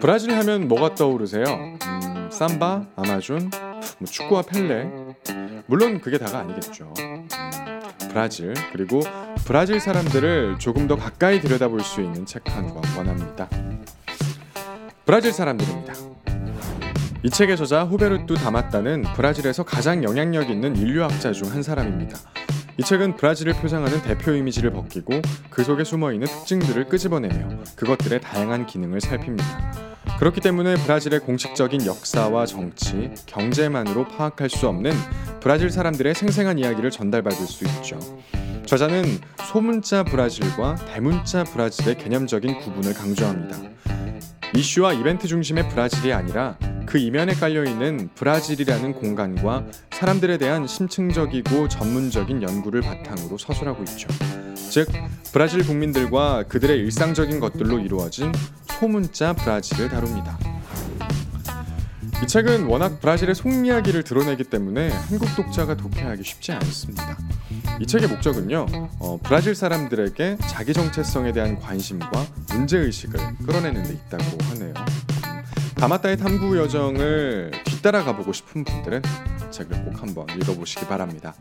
브라질 하면 뭐가 떠오르세요? 음, 삼바, 아마존, 뭐 축구와 펠레. 물론 그게 다가 아니겠죠. 음, 브라질 그리고 브라질 사람들을 조금 더 가까이 들여다볼 수 있는 책 한권 원합니다. 브라질 사람들입니다. 이 책의 저자 호베르투 다마따는 브라질에서 가장 영향력 있는 인류학자 중 한 사람입니다. 이 책은 브라질을 표상하는 대표 이미지를 벗기고 그 속에 숨어 있는 특징들을 끄집어내며 그것들의 다양한 기능을 살핍니다. 그렇기 때문에 브라질의 공식적인 역사와 정치, 경제만으로 파악할 수 없는 브라질 사람들의 생생한 이야기를 전달받을 수 있죠. 저자는 소문자 브라질과 대문자 브라질의 개념적인 구분을 강조합니다. 이슈와 이벤트 중심의 브라질이 아니라 그 이면에 깔려 있는 브라질이라는 공간과 사람들에 대한 심층적이고 전문적인 연구를 바탕으로 서술하고 있죠. 즉, 브라질 국민들과 그들의 일상적인 것들로 이루어진 소문자 브라질을 다룹니다. 이 책은 워낙 브라질의 속이야기를 드러내기 때문에 한국 독자가 독해하기 쉽지 않습니다. 이 책의 목적은요, 어, 브라질 사람들에게 자기 정체성에 대한 관심과 문제 의식을 끌어내는 데 있다고 하네요. 다마타의 탐구 여정을 뒤따라 가 보고 싶은 분들은 책을 꼭 한번 읽어보시기 바랍니다.